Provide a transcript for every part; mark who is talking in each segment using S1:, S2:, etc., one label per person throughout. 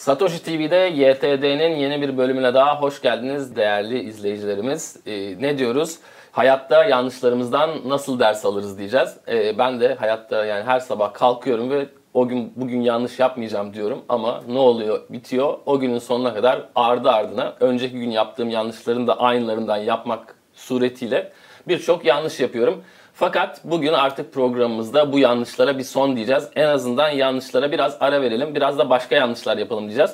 S1: Satoshi TV'de YTD'nin yeni bir bölümüne daha hoş geldiniz değerli izleyicilerimiz. Ee, ne diyoruz? Hayatta yanlışlarımızdan nasıl ders alırız diyeceğiz. Ee, ben de hayatta yani her sabah kalkıyorum ve o gün bugün yanlış yapmayacağım diyorum ama ne oluyor bitiyor o günün sonuna kadar ardı ardına önceki gün yaptığım yanlışların da aynılarından yapmak suretiyle birçok yanlış yapıyorum. Fakat bugün artık programımızda bu yanlışlara bir son diyeceğiz. En azından yanlışlara biraz ara verelim. Biraz da başka yanlışlar yapalım diyeceğiz.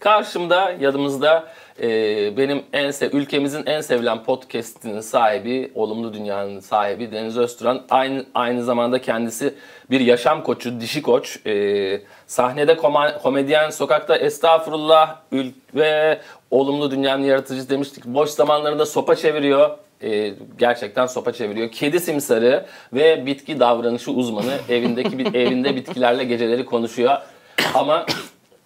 S1: Karşımda, yanımızda e, benim en sev ülkemizin en sevilen podcast'inin sahibi, Olumlu Dünya'nın sahibi Deniz Özturan. Aynı aynı zamanda kendisi bir yaşam koçu, dişi koç. E, sahnede koma, komedyen, sokakta estağfurullah ül ve Olumlu Dünya'nın yaratıcısı demiştik. Boş zamanlarında sopa çeviriyor. E, gerçekten sopa çeviriyor. Kedi simsarı ve bitki davranışı uzmanı. Evindeki bir evinde bitkilerle geceleri konuşuyor. Ama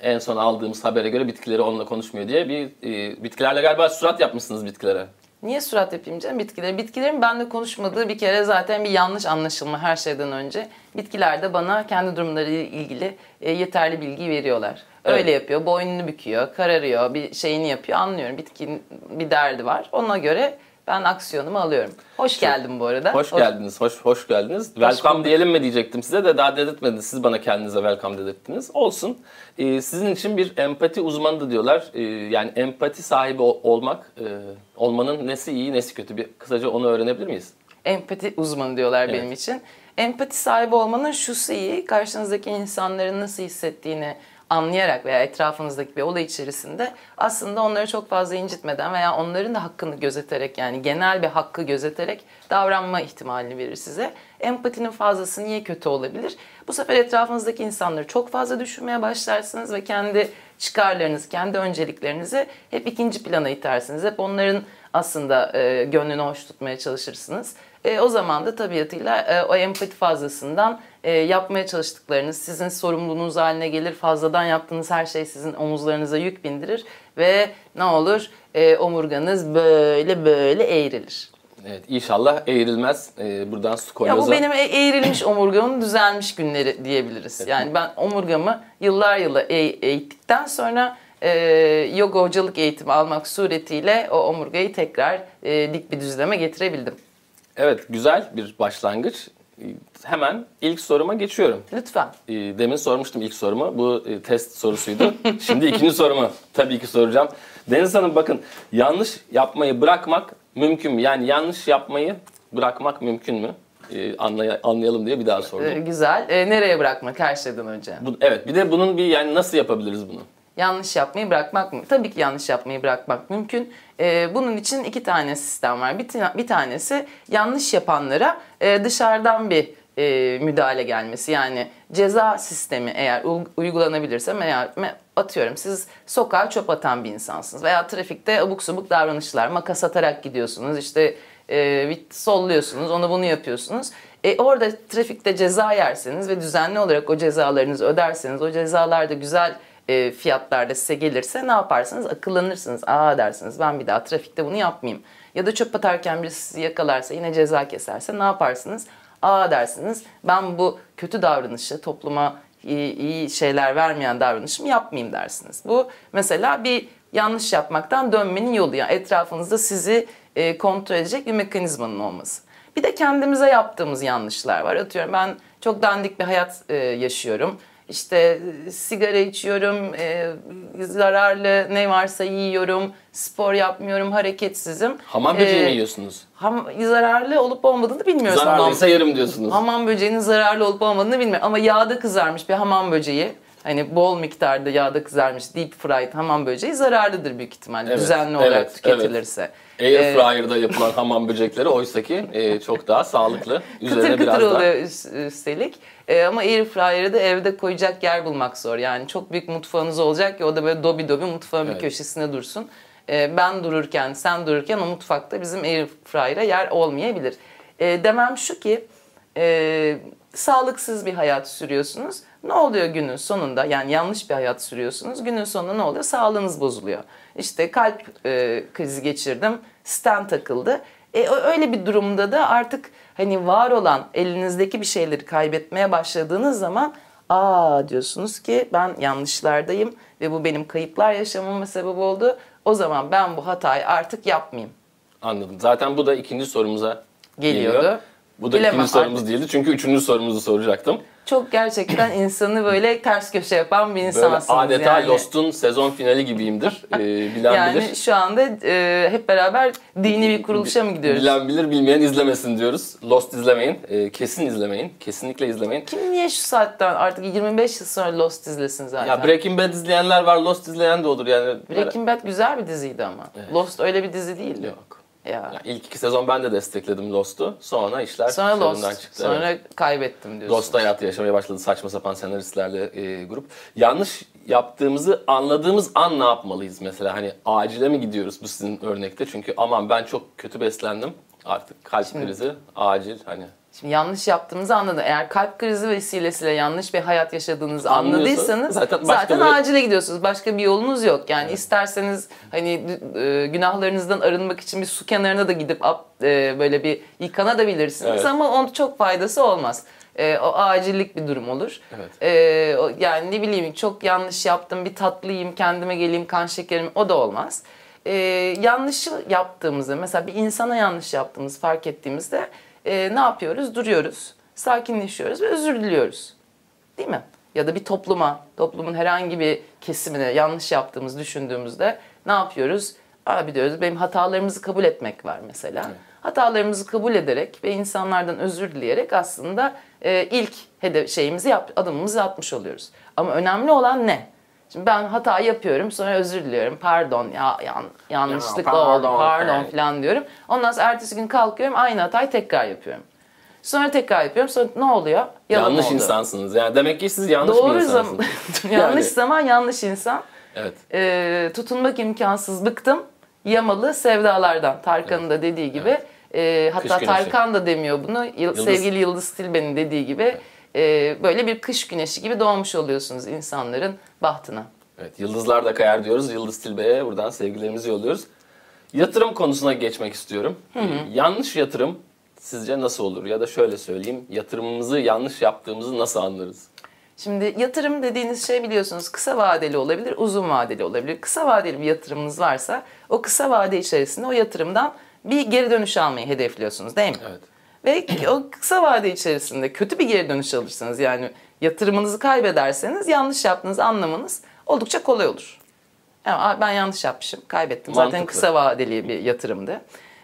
S1: en son aldığımız habere göre bitkileri onunla konuşmuyor diye bir e, bitkilerle galiba surat yapmışsınız bitkilere.
S2: Niye surat yapayım canım bitkileri? Bitkilerin benimle konuşmadığı bir kere zaten bir yanlış anlaşılma her şeyden önce. Bitkiler de bana kendi durumları ile ilgili e, yeterli bilgi veriyorlar. Öyle evet. yapıyor, boynunu büküyor, kararıyor, bir şeyini yapıyor anlıyorum. Bitkinin bir derdi var. Ona göre ben aksiyonumu alıyorum. Hoş geldin bu arada.
S1: Hoş, hoş geldiniz. Hoş hoş geldiniz. Hoş welcome bulduk. diyelim mi diyecektim size de daha dedirtmediniz. Siz bana kendinize welcome dedirttiniz. Olsun. Ee, sizin için bir empati uzmanı da diyorlar. Ee, yani empati sahibi olmak, e, olmanın nesi iyi, nesi kötü. Bir kısaca onu öğrenebilir miyiz?
S2: Empati uzmanı diyorlar evet. benim için. Empati sahibi olmanın şusu iyi. Karşınızdaki insanların nasıl hissettiğini anlayarak veya etrafınızdaki bir olay içerisinde aslında onları çok fazla incitmeden veya onların da hakkını gözeterek yani genel bir hakkı gözeterek davranma ihtimalini verir size. Empatinin fazlası niye kötü olabilir? Bu sefer etrafınızdaki insanları çok fazla düşünmeye başlarsınız ve kendi çıkarlarınız, kendi önceliklerinizi hep ikinci plana itersiniz. Hep onların aslında e, gönlünü hoş tutmaya çalışırsınız. E, o zaman da tabiatıyla e, o empati fazlasından e, yapmaya çalıştıklarınız sizin sorumluluğunuz haline gelir. Fazladan yaptığınız her şey sizin omuzlarınıza yük bindirir ve ne olur e, omurganız böyle böyle eğrilir.
S1: Evet inşallah eğrilmez. Ee, buradan skolyoza...
S2: Ya bu benim e, eğrilmiş omurgamın düzelmiş günleri diyebiliriz. Evet. Yani ben omurgamı yıllar yılı eğittikten sonra e, yoga hocalık eğitimi almak suretiyle o omurgayı tekrar e, dik bir düzleme getirebildim.
S1: Evet güzel bir başlangıç. Hemen ilk soruma geçiyorum.
S2: Lütfen.
S1: Ee, demin sormuştum ilk sorumu. Bu e, test sorusuydu. Şimdi ikinci sorumu tabii ki soracağım. Deniz Hanım bakın yanlış yapmayı bırakmak mümkün mü? Yani yanlış yapmayı bırakmak mümkün mü? Ee, anlay- anlayalım diye bir daha sordum. Ee,
S2: güzel. Ee, nereye bırakmak her şeyden önce?
S1: Bu, evet bir de bunun bir yani nasıl yapabiliriz bunu?
S2: Yanlış yapmayı bırakmak mı? Tabii ki yanlış yapmayı bırakmak mümkün. Ee, bunun için iki tane sistem var. Bir, bir tanesi yanlış yapanlara e, dışarıdan bir e, müdahale gelmesi. Yani ceza sistemi eğer uygulanabilirse eğer atıyorum siz sokağa çöp atan bir insansınız veya trafikte abuk subuk davranışlar makas atarak gidiyorsunuz işte e, solluyorsunuz onu bunu yapıyorsunuz. E, orada trafikte ceza yerseniz ve düzenli olarak o cezalarınızı öderseniz o cezalar da güzel e, fiyatlarda size gelirse ne yaparsınız? Akıllanırsınız. Aa dersiniz ben bir daha trafikte bunu yapmayayım. Ya da çöp atarken birisi sizi yakalarsa yine ceza keserse ne yaparsınız? Aa dersiniz ben bu kötü davranışı topluma iyi, şeyler vermeyen davranışımı yapmayayım dersiniz. Bu mesela bir yanlış yapmaktan dönmenin yolu. Yani etrafınızda sizi e, kontrol edecek bir mekanizmanın olması. Bir de kendimize yaptığımız yanlışlar var. Atıyorum ben çok dandik bir hayat e, yaşıyorum işte e, sigara içiyorum, e, zararlı ne varsa yiyorum, spor yapmıyorum, hareketsizim.
S1: Hamam böceği mi e, yiyorsunuz?
S2: Ham, zararlı olup olmadığını bilmiyoruz.
S1: Zararlıysa yerim diyorsunuz.
S2: Hamam böceğinin zararlı olup olmadığını bilmiyorum. Ama yağda kızarmış bir hamam böceği hani bol miktarda yağda kızarmış deep fried hamam böceği zararlıdır büyük ihtimalle evet, düzenli olarak evet, tüketilirse. Evet.
S1: Air ee, fryer'da yapılan hamam böcekleri oysa ki e, çok daha sağlıklı.
S2: Üzerine kıtır kıtır biraz oluyor daha... üstelik. E, ama air fryer'ı da evde koyacak yer bulmak zor. Yani çok büyük mutfağınız olacak ki o da böyle dobi dobi mutfağın evet. bir köşesine dursun. E, ben dururken, sen dururken o mutfakta bizim air fryer'a yer olmayabilir. E, demem şu ki e, sağlıksız bir hayat sürüyorsunuz. Ne oluyor günün sonunda? Yani yanlış bir hayat sürüyorsunuz. Günün sonunda ne oluyor? Sağlığınız bozuluyor. İşte kalp e, krizi geçirdim, stent takıldı. E, öyle bir durumda da artık hani var olan elinizdeki bir şeyleri kaybetmeye başladığınız zaman aa diyorsunuz ki ben yanlışlardayım ve bu benim kayıplar yaşamama sebep oldu. O zaman ben bu hatayı artık yapmayayım.
S1: Anladım. Zaten bu da ikinci sorumuza
S2: Geliyordu.
S1: geliyor. Bu da
S2: Bilemem
S1: ikinci sorumuz
S2: artık.
S1: değildi. Çünkü üçüncü sorumuzu soracaktım.
S2: Çok gerçekten insanı böyle ters köşe yapan bir
S1: Böyle
S2: insansınız
S1: adeta
S2: yani.
S1: Lost'un sezon finali gibiyimdir. Ee, bilen
S2: yani
S1: bilir.
S2: şu anda e, hep beraber dini bir kuruluşa mı gidiyoruz?
S1: Bilen bilir, bilmeyen izlemesin diyoruz. Lost izlemeyin. Ee, kesin izlemeyin. Kesinlikle izlemeyin.
S2: Kim niye şu saatten artık 25 yıl sonra Lost izlesin zaten?
S1: Ya Breaking Bad izleyenler var, Lost izleyen de olur yani.
S2: Breaking Bad güzel bir diziydi ama. Lost öyle bir dizi değildi.
S1: Yok.
S2: Ya.
S1: Ya ilk iki sezon ben de destekledim Lost'u. Sonra işler
S2: Sonra Lost.
S1: çıktı.
S2: Sonra
S1: evet.
S2: kaybettim diyorsun.
S1: Lost hayatı yaşamaya başladı saçma sapan senaristlerle e, grup. Yanlış yaptığımızı anladığımız an ne yapmalıyız mesela? Hani acile mi gidiyoruz bu sizin örnekte? Çünkü aman ben çok kötü beslendim. Artık kalp krizi, acil hani.
S2: Şimdi yanlış yaptığımızı anladım. Eğer kalp krizi vesilesiyle yanlış bir hayat yaşadığınızı anladıysanız
S1: zaten
S2: zaten,
S1: bir-
S2: acile gidiyorsunuz. Başka bir yolunuz yok. Yani isterseniz hani e, günahlarınızdan arınmak için bir su kenarına da gidip ap- e, böyle bir yıkanabilirsiniz
S1: Evet.
S2: ama onun çok faydası olmaz. E, o acillik bir durum olur.
S1: Evet.
S2: E, o- yani ne bileyim çok yanlış yaptım bir tatlıyım kendime geleyim kan şekerim o da olmaz. E, yanlışı yaptığımızda mesela bir insana yanlış yaptığımızı fark ettiğimizde e, ne yapıyoruz? Duruyoruz, sakinleşiyoruz ve özür diliyoruz. Değil mi? Ya da bir topluma, toplumun herhangi bir kesimine yanlış yaptığımızı düşündüğümüzde ne yapıyoruz? Abi diyoruz benim hatalarımızı kabul etmek var mesela. Hatalarımızı kabul ederek ve insanlardan özür dileyerek aslında e, ilk hedef şeyimizi yap, adımımızı atmış oluyoruz. Ama önemli olan ne? Şimdi ben hata yapıyorum sonra özür diliyorum. Pardon ya yan, yanlışlıkla
S1: Ya,
S2: oldu
S1: pardon,
S2: pardon
S1: evet.
S2: falan diyorum. Ondan sonra ertesi gün kalkıyorum aynı hatayı tekrar yapıyorum. Sonra tekrar yapıyorum. Sonra ne oluyor? Yalan
S1: yanlış
S2: oldu.
S1: insansınız. Yani demek ki siz yanlış bir
S2: Doğru zaman,
S1: insansınız.
S2: yanlış
S1: Yani,
S2: zaman yanlış insan.
S1: Evet.
S2: Ee, tutunmak imkansız bıktım. Yamalı sevdalardan. Tarkan'ın da dediği gibi. Ee, hatta
S1: güneşi.
S2: Tarkan da demiyor bunu. Yıl- Sevgili Yıldız Tilbe'nin dediği gibi. E, böyle bir kış güneşi gibi doğmuş oluyorsunuz insanların bahtına.
S1: Evet, yıldızlar da kayar diyoruz. Yıldız Tilbe'ye buradan sevgilerimizi yolluyoruz. Yatırım konusuna geçmek istiyorum. Ee, Yanlış yatırım sizce nasıl olur? Ya da şöyle söyleyeyim, yatırımımızı yanlış yaptığımızı nasıl anlarız?
S2: Şimdi yatırım dediğiniz şey biliyorsunuz kısa vadeli olabilir, uzun vadeli olabilir. Kısa vadeli bir yatırımınız varsa o kısa vade içerisinde o yatırımdan bir geri dönüş almayı hedefliyorsunuz değil mi?
S1: Evet.
S2: Ve o kısa vade içerisinde kötü bir geri dönüş alırsanız yani yatırımınızı kaybederseniz yanlış yaptığınızı anlamanız oldukça kolay olur. Yani "Aa, ben yanlış yapmışım, kaybettim. Zaten
S1: Mantıklı.
S2: kısa vadeli bir yatırımdı.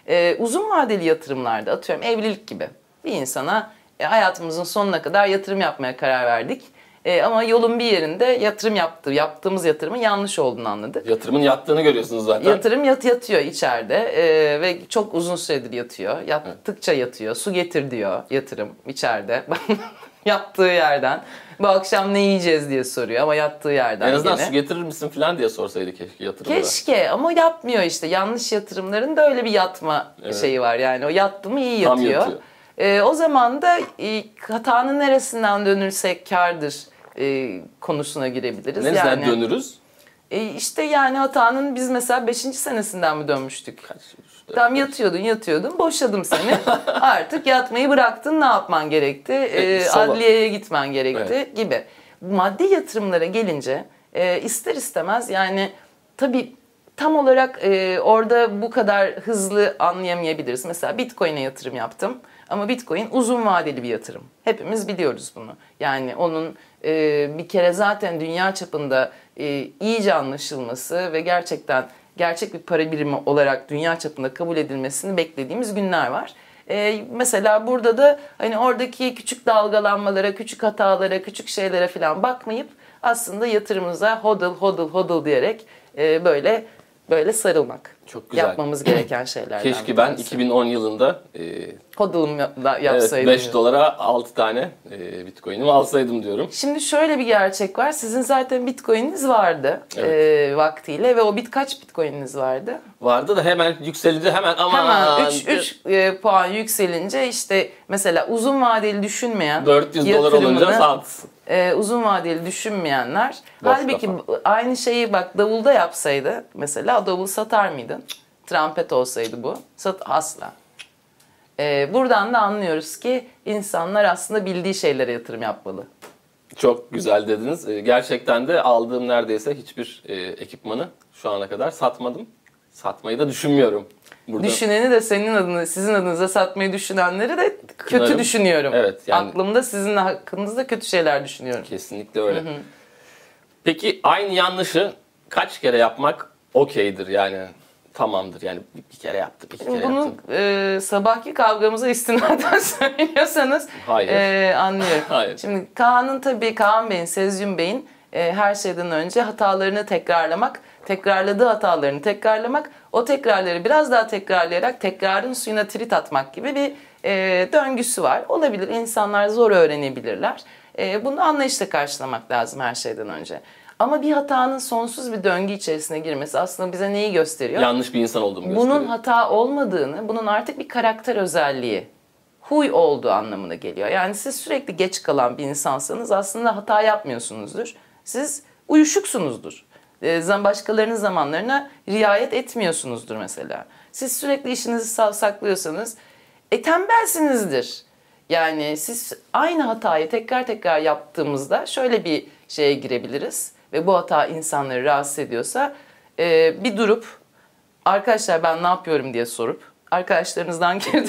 S2: Ee, uzun vadeli yatırımlarda atıyorum evlilik gibi bir insana e, hayatımızın sonuna kadar yatırım yapmaya karar verdik. E, ama yolun bir yerinde yatırım yaptı, yaptığımız yatırımın yanlış olduğunu anladık.
S1: Yatırımın yattığını görüyorsunuz zaten.
S2: Yatırım yat yatıyor içeride e, ve çok uzun süredir yatıyor. Yattıkça yatıyor. Su getir diyor yatırım içeride. Yattığı yerden. Bu akşam ne yiyeceğiz diye soruyor ama yattığı yerden
S1: en azından
S2: gene.
S1: su getirir misin falan diye sorsaydı keşke yatırımda.
S2: Keşke ama yapmıyor işte. Yanlış yatırımların da öyle bir yatma
S1: Evet.
S2: şeyi var yani. O yattı mı iyi
S1: Tam
S2: yatıyor.
S1: yatıyor.
S2: E, o zaman da e, hatanın neresinden dönürsek kardır e, konusuna girebiliriz.
S1: Nereden
S2: yani,
S1: dönürüz?
S2: E, işte yani hatanın biz mesela 5. senesinden mi dönmüştük?
S1: Kaç? Üç,
S2: Tam yatıyordun yatıyordun boşadım seni. Artık yatmayı bıraktın ne yapman gerekti?
S1: E, sola.
S2: adliyeye gitmen gerekti gibi. Maddi yatırımlara gelince e, ister istemez yani tabii tam olarak e, orada bu kadar hızlı anlayamayabiliriz. Mesela Bitcoin'e yatırım yaptım ama Bitcoin uzun vadeli bir yatırım. Hepimiz biliyoruz bunu. Yani onun e, bir kere zaten dünya çapında e, iyice anlaşılması ve gerçekten gerçek bir para birimi olarak dünya çapında kabul edilmesini beklediğimiz günler var. Ee, mesela burada da hani oradaki küçük dalgalanmalara, küçük hatalara, küçük şeylere falan bakmayıp aslında yatırımımıza hodl hodl hodl diyerek e, böyle böyle sarılmak.
S1: Çok güzel.
S2: Yapmamız gereken şeylerden.
S1: Keşke ben
S2: tanesi.
S1: 2010 yılında e,
S2: hodl'ım da
S1: evet,
S2: yapsaydım.
S1: 5 dolara 6 tane e, bitcoin'imi alsaydım diyorum.
S2: Şimdi şöyle bir gerçek var. Sizin zaten bitcoin'iniz vardı
S1: Evet.
S2: e, vaktiyle ve o bit kaç bitcoin'iniz vardı?
S1: Vardı da hemen yükselince hemen aman
S2: Hemen 3 3 puan yükselince işte mesela uzun vadeli düşünmeyen
S1: 400 dolar olunca sat.
S2: e, uzun vadeli düşünmeyenler
S1: Boş
S2: halbuki
S1: kafa.
S2: aynı şeyi bak davulda yapsaydı mesela davul satar mıydın? Trompet olsaydı bu. Sat asla. E, buradan da anlıyoruz ki insanlar aslında bildiği şeylere yatırım yapmalı.
S1: Çok güzel dediniz. Ee, Gerçekten de aldığım neredeyse hiçbir e, ekipmanı şu ana kadar satmadım. Satmayı da düşünmüyorum. Burada.
S2: Düşüneni de senin adını, sizin adınıza satmayı düşünenleri de kötü
S1: Kınarım.
S2: düşünüyorum.
S1: Evet, yani-
S2: Aklımda sizin hakkınızda kötü şeyler düşünüyorum.
S1: Kesinlikle öyle. Peki aynı yanlışı kaç kere yapmak okeydir yani tamamdır yani bir, bir kere yaptım iki kere
S2: Bunu
S1: yaptım.
S2: e, sabahki kavgamıza istinaden söylüyorsanız
S1: Hayır.
S2: e, anlıyorum.
S1: Hayır.
S2: Şimdi Kaan'ın tabii Kaan Bey'in, Sezyum Bey'in e, her şeyden önce hatalarını tekrarlamak, tekrarladığı hatalarını tekrarlamak, o tekrarları biraz daha tekrarlayarak tekrarın suyuna trit atmak gibi bir e, döngüsü var. Olabilir, insanlar zor öğrenebilirler. E, bunu anlayışla karşılamak lazım her şeyden önce. Ama bir hatanın sonsuz bir döngü içerisine girmesi aslında bize neyi gösteriyor?
S1: Yanlış bir insan olduğumu gösteriyor.
S2: bunun hata olmadığını, bunun artık bir karakter özelliği, huy olduğu anlamına geliyor. Yani siz sürekli geç kalan bir insansanız aslında hata yapmıyorsunuzdur. Siz uyuşuksunuzdur. Ee, Başkalarının zamanlarına riayet etmiyorsunuzdur mesela. Siz sürekli işinizi savsaklıyorsanız e, tembelsinizdir. Yani siz aynı hatayı tekrar tekrar yaptığımızda şöyle bir şeye girebiliriz ve bu hata insanları rahatsız ediyorsa e, bir durup arkadaşlar ben ne yapıyorum diye sorup arkadaşlarınızdan geri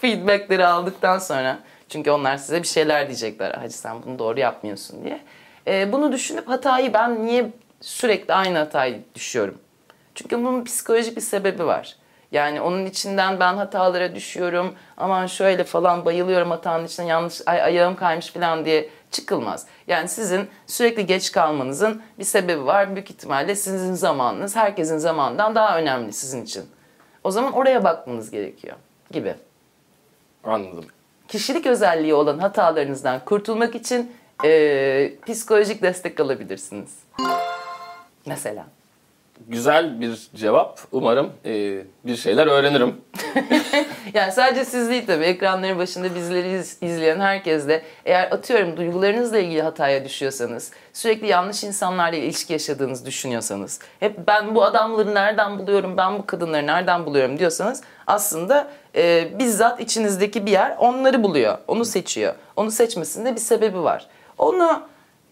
S2: feedbackleri aldıktan sonra çünkü onlar size bir şeyler diyecekler. Hacı sen bunu doğru yapmıyorsun diye. E, bunu düşünüp hatayı ben niye sürekli aynı hatayı düşüyorum? Çünkü bunun psikolojik bir sebebi var. Yani onun içinden ben hatalara düşüyorum. Aman şöyle falan bayılıyorum hatanın içine yanlış ay, ayağım kaymış falan diye çıkılmaz. Yani sizin sürekli geç kalmanızın bir sebebi var. Büyük ihtimalle sizin zamanınız herkesin zamanından daha önemli sizin için. O zaman oraya bakmanız gerekiyor gibi.
S1: Anladım.
S2: Kişilik özelliği olan hatalarınızdan kurtulmak için eee, psikolojik destek alabilirsiniz. Mesela.
S1: Güzel bir cevap. Umarım e, bir şeyler öğrenirim.
S2: Yani sadece siz değil tabii ekranların başında bizleri iz- izleyen herkes de eğer atıyorum duygularınızla ilgili hataya düşüyorsanız, sürekli yanlış insanlarla ilişki yaşadığınızı düşünüyorsanız, hep ben bu adamları nereden buluyorum, ben bu kadınları nereden buluyorum diyorsanız aslında e, bizzat içinizdeki bir yer onları buluyor, onu seçiyor. Onu seçmesinde bir sebebi var. Onu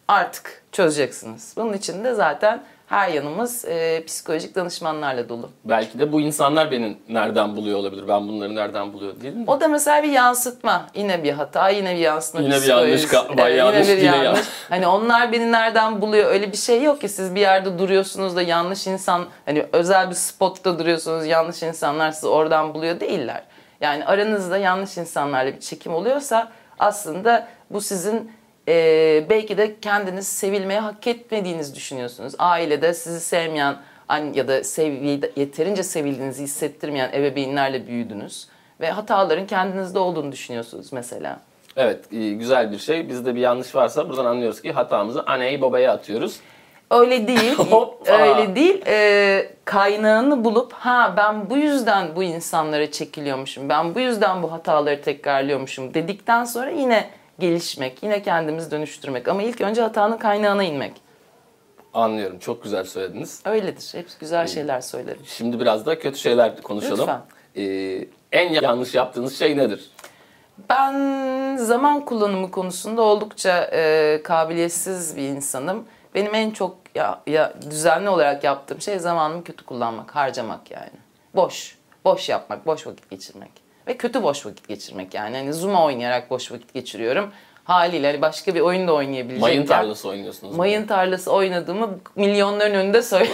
S2: artık çözeceksiniz. Bunun için de zaten her yanımız e, psikolojik danışmanlarla dolu.
S1: Belki de bu insanlar beni nereden buluyor olabilir. Ben bunları nereden buluyor değil mi?
S2: O da mesela bir yansıtma. Yine bir hata, yine bir yansıtma.
S1: Yine bir yanlış,
S2: Evet,
S1: yanlış,
S2: yine bir yanlış.
S1: yanlış.
S2: Hani onlar beni nereden buluyor öyle bir şey yok ki. Siz bir yerde duruyorsunuz da yanlış insan, hani özel bir spotta duruyorsunuz yanlış insanlar sizi oradan buluyor değiller. Yani aranızda yanlış insanlarla bir çekim oluyorsa aslında bu sizin e, belki de kendiniz sevilmeye hak etmediğinizi düşünüyorsunuz. Ailede sizi sevmeyen ya da sevgi, yeterince sevildiğinizi hissettirmeyen ebeveynlerle büyüdünüz. Ve hataların kendinizde olduğunu düşünüyorsunuz mesela.
S1: Evet e, güzel bir şey. Bizde bir yanlış varsa buradan anlıyoruz ki hatamızı anneyi babaya atıyoruz.
S2: Öyle değil. Öyle değil. Ee, kaynağını bulup ha ben bu yüzden bu insanlara çekiliyormuşum. Ben bu yüzden bu hataları tekrarlıyormuşum dedikten sonra yine gelişmek, yine kendimizi dönüştürmek. Ama ilk önce hatanın kaynağına inmek.
S1: Anlıyorum. Çok güzel söylediniz.
S2: Öyledir. Hep güzel şeyler söylerim.
S1: Şimdi biraz da kötü şeyler konuşalım.
S2: Lütfen.
S1: Ee, en yanlış yaptığınız şey nedir?
S2: Ben zaman kullanımı konusunda oldukça e, kabiliyetsiz bir insanım. Benim en çok ya, ya düzenli olarak yaptığım şey zamanımı kötü kullanmak, harcamak yani. Boş, boş yapmak, boş vakit geçirmek. Ve kötü boş vakit geçirmek yani. Hani Zuma oynayarak boş vakit geçiriyorum. Haliyle hani başka bir oyun da oynayabilecekken.
S1: Mayın tarlası oynuyorsunuz.
S2: Mayın tarlası oynadığımı milyonların önünde söyle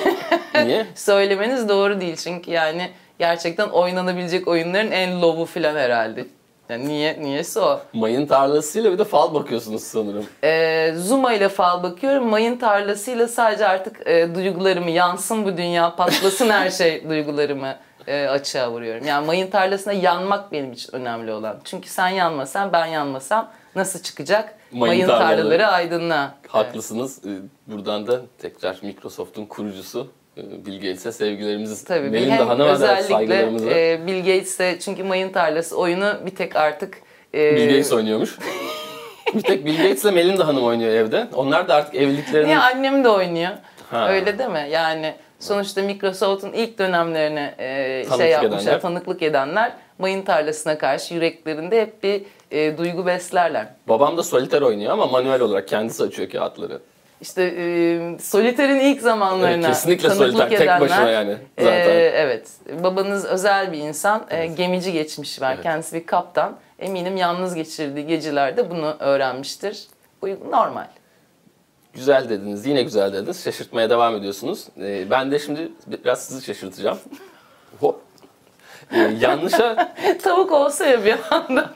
S1: Niye?
S2: söylemeniz doğru değil. Çünkü yani gerçekten oynanabilecek oyunların en lovu falan herhalde. Yani niye niyesi o?
S1: Mayın tarlasıyla bir de fal bakıyorsunuz sanırım.
S2: Ee, Zuma ile fal bakıyorum. Mayın tarlasıyla sadece artık e, duygularımı yansın bu dünya patlasın her şey duygularımı e, açığa vuruyorum. Yani mayın tarlasına yanmak benim için önemli olan. Çünkü sen yanmasan ben yanmasam nasıl çıkacak?
S1: Mayın
S2: Mayın,
S1: tarlaları.
S2: tarlaları aydınlığa. Evet.
S1: Haklısınız. Ee, Buradan da tekrar Microsoft'un kurucusu e, Bill Gates'e sevgilerimizi,
S2: Tabii
S1: Melinda Hanım'a da saygılarımızı.
S2: e, Bill Gates'e çünkü mayın tarlası oyunu bir tek artık e,
S1: Bill Gates oynuyormuş. bir tek Bill Gates'le Melinda Hanım oynuyor evde. Onlar da artık evliliklerini...
S2: Niye annem de oynuyor?
S1: Ha.
S2: Öyle değil mi? Yani sonuçta Microsoft'un ilk dönemlerine e,
S1: Tanıklık
S2: şey yapmışlar,
S1: edenler.
S2: tanıklık edenler mayın tarlasına karşı yüreklerinde hep bir e, duygu beslerler.
S1: Babam da soliter oynuyor ama manuel olarak kendisi açıyor kağıtları.
S2: İşte e, Soliter'in ilk zamanlarına
S1: Evet, kesinlikle
S2: tanıklık
S1: Solitaire, tek
S2: edenler,
S1: başına yani zaten.
S2: e, evet. Babanız özel bir insan. e, gemici geçmiş var.
S1: Evet.
S2: Kendisi bir kaptan. Eminim yalnız geçirdiği gecelerde bunu öğrenmiştir. Bu normal.
S1: Güzel dediniz, yine güzel dediniz. Şaşırtmaya devam ediyorsunuz. Ee, ben de şimdi biraz sizi şaşırtacağım. Hop. Ee, yanlışa
S2: Tavuk olsa ya bir anda.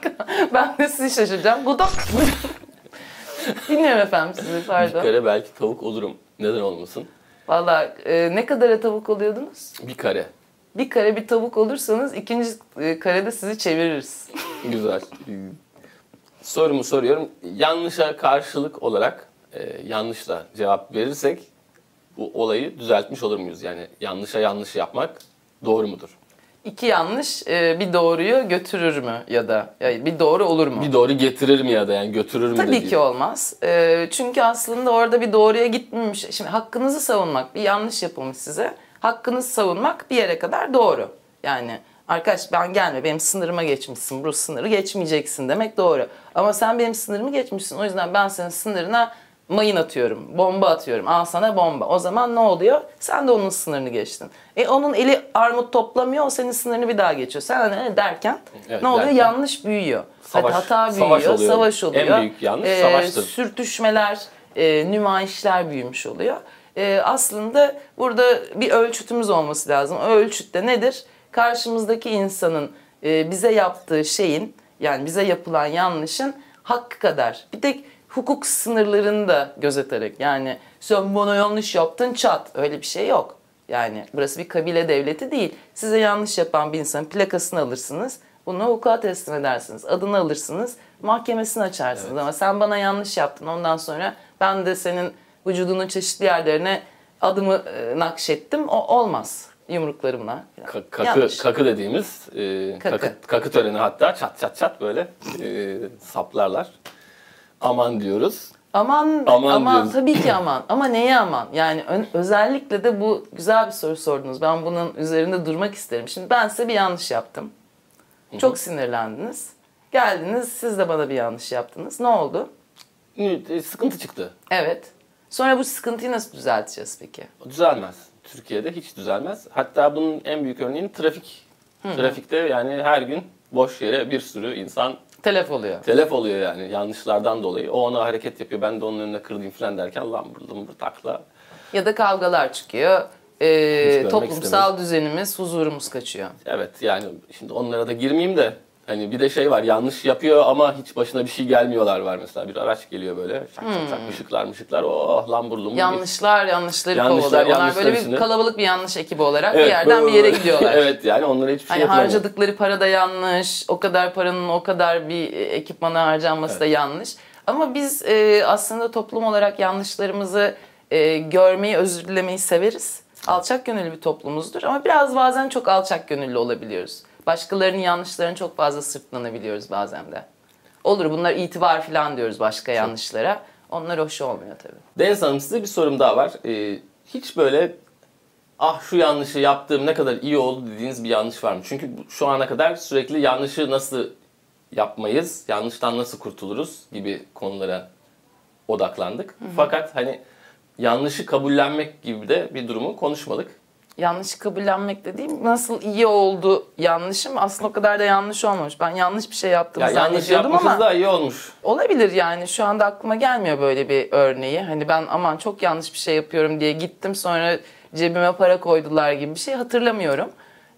S2: ben de sizi şaşıracağım. Bu da... Dinliyorum efendim sizi
S1: bir
S2: pardon.
S1: kare belki tavuk olurum. Neden olmasın?
S2: Valla e, ne kadara tavuk oluyordunuz?
S1: Bir kare.
S2: Bir kare bir tavuk olursanız ikinci e, karede sizi çeviririz.
S1: Güzel. Sorumu soruyorum. Yanlışa karşılık olarak e, yanlışla cevap verirsek bu olayı düzeltmiş olur muyuz? Yani yanlışa yanlış yapmak doğru mudur?
S2: İki yanlış e, bir doğruyu götürür mü ya da ya bir doğru olur mu?
S1: Bir doğru getirir mi ya da yani götürür mü
S2: Tabii ki olmaz. E, çünkü aslında orada bir doğruya gitmemiş. Şimdi hakkınızı savunmak, bir yanlış yapılmış size. Hakkınızı savunmak bir yere kadar doğru. Yani arkadaş ben gelme benim sınırıma geçmişsin. Bu sınırı geçmeyeceksin demek doğru. Ama sen benim sınırımı geçmişsin. O yüzden ben senin sınırına mayın atıyorum, bomba atıyorum. Al sana bomba. O zaman ne oluyor? Sen de onun sınırını geçtin. E onun eli armut toplamıyor, o senin sınırını bir daha geçiyor. Sen ne derken
S1: Evet,
S2: ne oluyor?
S1: derken-
S2: Yanlış büyüyor.
S1: Savaş-
S2: hata büyüyor,
S1: savaş oluyor.
S2: savaş oluyor.
S1: En büyük yanlış
S2: Ee,
S1: savaştır.
S2: Sürtüşmeler, e, nümayişler büyümüş oluyor. E, aslında burada bir ölçütümüz olması lazım. O ölçüt de nedir? Karşımızdaki insanın e, bize yaptığı şeyin, yani bize yapılan yanlışın hakkı kadar. Bir tek hukuk sınırlarını da gözeterek yani sen bana yanlış yaptın çat öyle bir şey yok. Yani burası bir kabile devleti değil. Size yanlış yapan bir insanın plakasını alırsınız. Bunu hukuka teslim edersiniz. Adını alırsınız. Mahkemesini açarsınız. Ama sen bana yanlış yaptın. Ondan sonra ben de senin vücudunun çeşitli yerlerine adımı e, nakşettim. O olmaz. Yumruklarımla.
S1: Ka- kakı,
S2: Yanlış.
S1: kakı dediğimiz e,
S2: Kakı.
S1: kakı. kakı töreni hatta çat çat çat böyle e, saplarlar. Aman diyoruz.
S2: Aman,
S1: Aman
S2: aman,
S1: diyoruz.
S2: tabii ki aman. Ama neye aman? Yani ön- özellikle de bu güzel bir soru sordunuz. Ben bunun üzerinde durmak isterim. Şimdi ben size bir yanlış yaptım. Çok sinirlendiniz. Geldiniz, siz de bana bir yanlış yaptınız. Ne oldu?
S1: E, Sıkıntı çıktı.
S2: Evet. Sonra bu sıkıntıyı nasıl düzelteceğiz peki?
S1: Düzelmez. Türkiye'de hiç düzelmez. Hatta bunun en büyük örneğini trafik. Trafikte yani her gün boş yere bir sürü insan
S2: Telef oluyor.
S1: telef oluyor yani yanlışlardan dolayı. O ona hareket yapıyor ben de onun önüne kırdım falan derken lambır lumbur takla.
S2: Ya da kavgalar çıkıyor. Ee, toplumsal
S1: istemiyorum.
S2: düzenimiz, huzurumuz kaçıyor.
S1: Evet yani şimdi onlara da girmeyeyim de hani bir de şey var yanlış yapıyor ama hiç başına bir şey gelmiyorlar var mesela bir araç geliyor böyle şak şak şak ışıklar mışıklar oh lambur lumbur.
S2: Yanlışlar yanlışları
S1: Yanlışlar,
S2: kovalıyor. Onlar böyle bir kalabalık bir yanlış ekibi olarak
S1: Evet,
S2: bir yerden bir yere gidiyorlar.
S1: evet yani onlara hiçbir şey
S2: Hani
S1: yapılamıyor.
S2: harcadıkları para da yanlış, o kadar paranın o kadar bir e, ekipmana harcanması da yanlış. Ama biz e, aslında toplum olarak yanlışlarımızı e, görmeyi, özür dilemeyi severiz. Alçak gönüllü bir toplumuzdur ama biraz bazen çok alçak gönüllü olabiliyoruz. Başkalarının yanlışlarını çok fazla sırtlanabiliyoruz bazen de. Olur bunlar itibar falan diyoruz başka yanlışlara. Onlar hoş olmuyor tabii.
S1: Deniz Hanım size bir sorum daha var. Ee, hiç böyle ah şu yanlışı yaptığım ne kadar iyi oldu dediğiniz bir yanlış var mı? Çünkü şu ana kadar sürekli yanlışı nasıl yapmayız, yanlıştan nasıl kurtuluruz gibi konulara odaklandık. Fakat hani yanlışı kabullenmek gibi de bir durumu konuşmadık.
S2: Yanlışı kabullenmek dediğim nasıl iyi oldu yanlışım aslında o kadar da yanlış olmamış. Ben yanlış bir şey yaptığımı
S1: Ya yanlış
S2: zannediyordum
S1: yapmışız
S2: ama
S1: da iyi olmuş.
S2: olabilir yani şu anda aklıma gelmiyor böyle bir örneği. Hani ben aman çok yanlış bir şey yapıyorum diye gittim sonra cebime para koydular gibi bir şey hatırlamıyorum.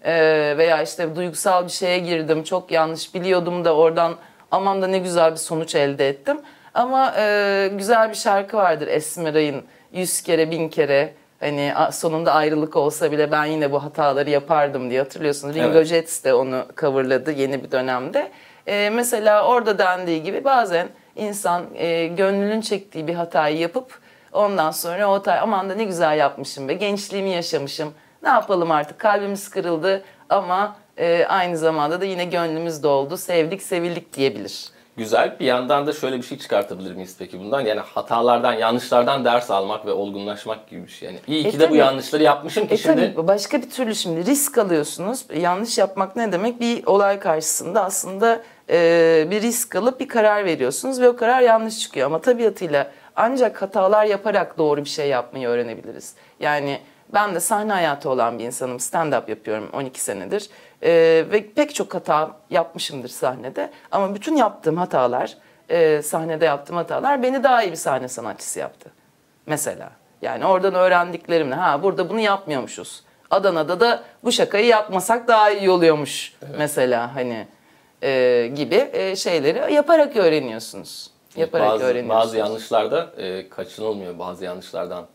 S2: Ee, veya işte duygusal bir şeye girdim çok yanlış biliyordum da oradan aman da ne güzel bir sonuç elde ettim. Ama e, güzel bir şarkı vardır Esmeray'ın yüz kere bin kere hani sonunda ayrılık olsa bile ben yine bu hataları yapardım diye hatırlıyorsunuz. Ringo
S1: Evet.
S2: Jets de onu coverladı yeni bir dönemde. Ee, mesela orada dendiği gibi bazen insan e, gönlünün çektiği bir hatayı yapıp ondan sonra o hatayı aman da ne güzel yapmışım ve gençliğimi yaşamışım. Ne yapalım artık kalbimiz kırıldı ama e, aynı zamanda da yine gönlümüz doldu. Sevdik sevildik diyebilir.
S1: Güzel. Bir yandan da şöyle bir şey çıkartabilir miyiz peki bundan? Yani hatalardan, yanlışlardan ders almak ve olgunlaşmak gibi bir şey. Yani iyi
S2: E
S1: ki de bu
S2: tabii.
S1: yanlışları yapmışım ki
S2: E
S1: şimdi
S2: tabii başka bir türlü şimdi risk alıyorsunuz. Yanlış yapmak ne demek? Bir olay karşısında aslında e, bir risk alıp bir karar veriyorsunuz ve o karar yanlış çıkıyor. Ama tabiatıyla ancak hatalar yaparak doğru bir şey yapmayı öğrenebiliriz. Yani ben de sahne hayatı olan bir insanım. Stand-up yapıyorum 12 senedir. E, ve pek çok hata yapmışımdır sahnede. Ama bütün yaptığım hatalar, e, sahnede yaptığım hatalar beni daha iyi bir sahne sanatçısı yaptı. Mesela. Yani oradan öğrendiklerimle ha burada bunu yapmıyormuşuz. Adana'da da bu şakayı yapmasak daha iyi oluyormuş mesela hani e, gibi e, şeyleri yaparak öğreniyorsunuz. Yaparak
S1: bazı,
S2: öğreniyorsunuz.
S1: bazı yanlışlarda e, kaçınılmıyor bazı yanlışlardan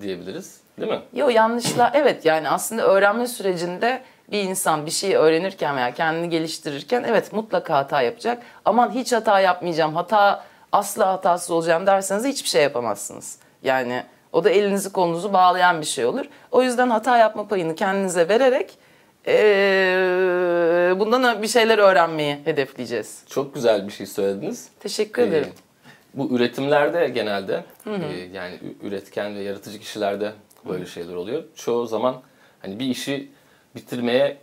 S1: diyebiliriz. Değil mi?
S2: Yo yanlışla evet yani aslında öğrenme sürecinde bir insan bir şeyi öğrenirken veya kendini geliştirirken evet mutlaka hata yapacak. Aman hiç hata yapmayacağım, hata asla hatasız olacağım derseniz hiçbir şey yapamazsınız. Yani o da elinizi kolunuzu bağlayan bir şey olur. O yüzden hata yapma payını kendinize vererek eee, bundan bir şeyler öğrenmeyi hedefleyeceğiz.
S1: Çok güzel bir şey söylediniz.
S2: Teşekkür
S1: Ee,
S2: ederim.
S1: bu üretimlerde genelde e, yani üretken ve yaratıcı kişilerde böyle şeyler oluyor. Çoğu zaman hani bir işi bitirmeye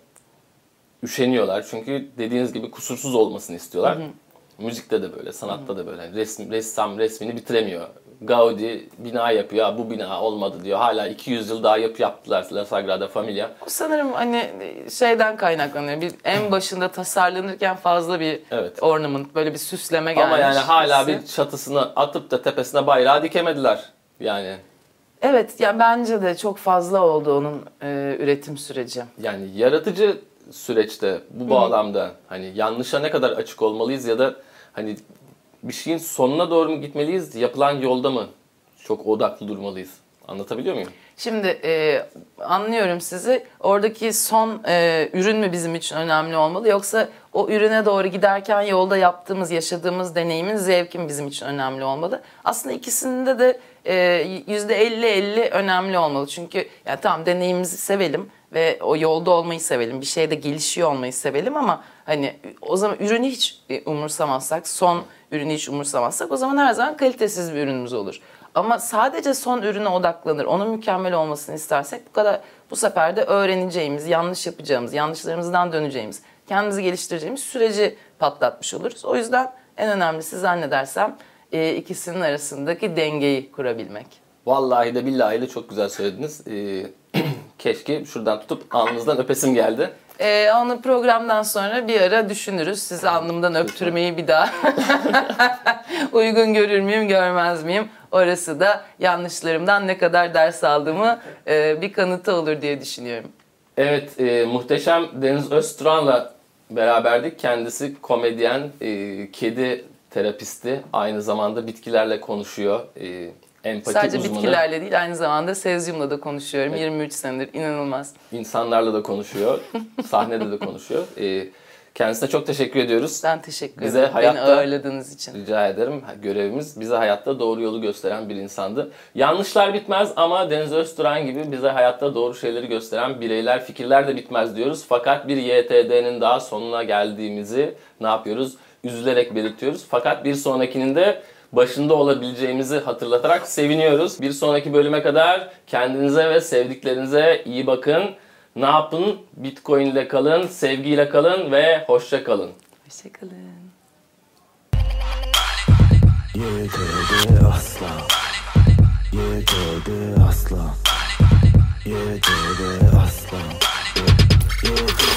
S1: üşeniyorlar. Çünkü dediğiniz gibi kusursuz olmasını istiyorlar. Müzikte de böyle, sanatta da böyle. Resim, ressam resmini bitiremiyor. Gaudi bina yapıyor, "Ya bu bina olmadı diyor. Hala 200 yıl daha yapı yaptılar La Sagrada Familia.
S2: Sanırım hani şeyden kaynaklanıyor. Bir en başında tasarlanırken fazla bir
S1: Evet.
S2: ornament, böyle bir süsleme gelmiş.
S1: Ama yani hala bir çatısını atıp da tepesine bayrağı dikemediler. Yani
S2: Evet, yani bence de çok fazla oldu onun e, üretim süreci.
S1: Yani yaratıcı süreçte bu bağlamda hani yanlışa ne kadar açık olmalıyız ya da hani bir şeyin sonuna doğru mu gitmeliyiz, yapılan yolda mı çok odaklı durmalıyız? Anlatabiliyor muyum?
S2: Şimdi e, anlıyorum sizi. Oradaki son e, ürün mü bizim için önemli olmalı yoksa o ürüne doğru giderken yolda yaptığımız, yaşadığımız deneyimin zevki mi bizim için önemli olmalı? Aslında ikisinde de %50-50 önemli olmalı. Çünkü yani tamam deneyimimizi sevelim ve o yolda olmayı sevelim. Bir şeyde gelişiyor olmayı sevelim ama hani o zaman ürünü hiç umursamazsak, son ürünü hiç umursamazsak o zaman her zaman kalitesiz bir ürünümüz olur. Ama sadece son ürüne odaklanır, onun mükemmel olmasını istersek bu kadar bu sefer de öğreneceğimiz, yanlış yapacağımız, yanlışlarımızdan döneceğimiz, kendimizi geliştireceğimiz süreci patlatmış oluruz. O yüzden en önemlisi zannedersem e, ikisinin arasındaki dengeyi kurabilmek.
S1: Vallahi de billahi de çok güzel söylediniz. Ee, keşke şuradan tutup alnınızdan öpesim geldi.
S2: E, onu programdan sonra bir ara düşünürüz. Sizi alnımdan öptürmeyi bir daha uygun görür müyüm, görmez miyim? Orası da yanlışlarımdan ne kadar ders aldığımı e, bir kanıtı olur diye düşünüyorum.
S1: Evet, e, muhteşem Deniz Özturan'la beraberdik. Kendisi komedyen, e, kedi terapisti. Aynı zamanda bitkilerle konuşuyor. E, empati
S2: Sadece
S1: uzmanı.
S2: bitkilerle değil aynı zamanda Sezyum'la da konuşuyorum. 23 senedir inanılmaz.
S1: insanlarla da konuşuyor. sahnede de konuşuyor. E, kendisine çok teşekkür ediyoruz.
S2: Ben teşekkür
S1: Bize
S2: ederim beni
S1: hayatta-
S2: ağırladığınız için.
S1: Rica ederim. Görevimiz bize hayatta doğru yolu gösteren bir insandı. Yanlışlar bitmez ama Deniz Özturan gibi bize hayatta doğru şeyleri gösteren bireyler, fikirler de bitmez diyoruz. Fakat bir YTD'nin daha sonuna geldiğimizi ne yapıyoruz? üzülerek belirtiyoruz. Fakat bir sonrakinin de başında olabileceğimizi hatırlatarak seviniyoruz. Bir sonraki bölüme kadar kendinize ve sevdiklerinize iyi bakın. Ne yapın? Bitcoin ile kalın, sevgiyle kalın ve hoşça kalın.
S2: Hoşça
S3: kalın. Yedi asla. Yedi asla. Yedi asla. Yedi.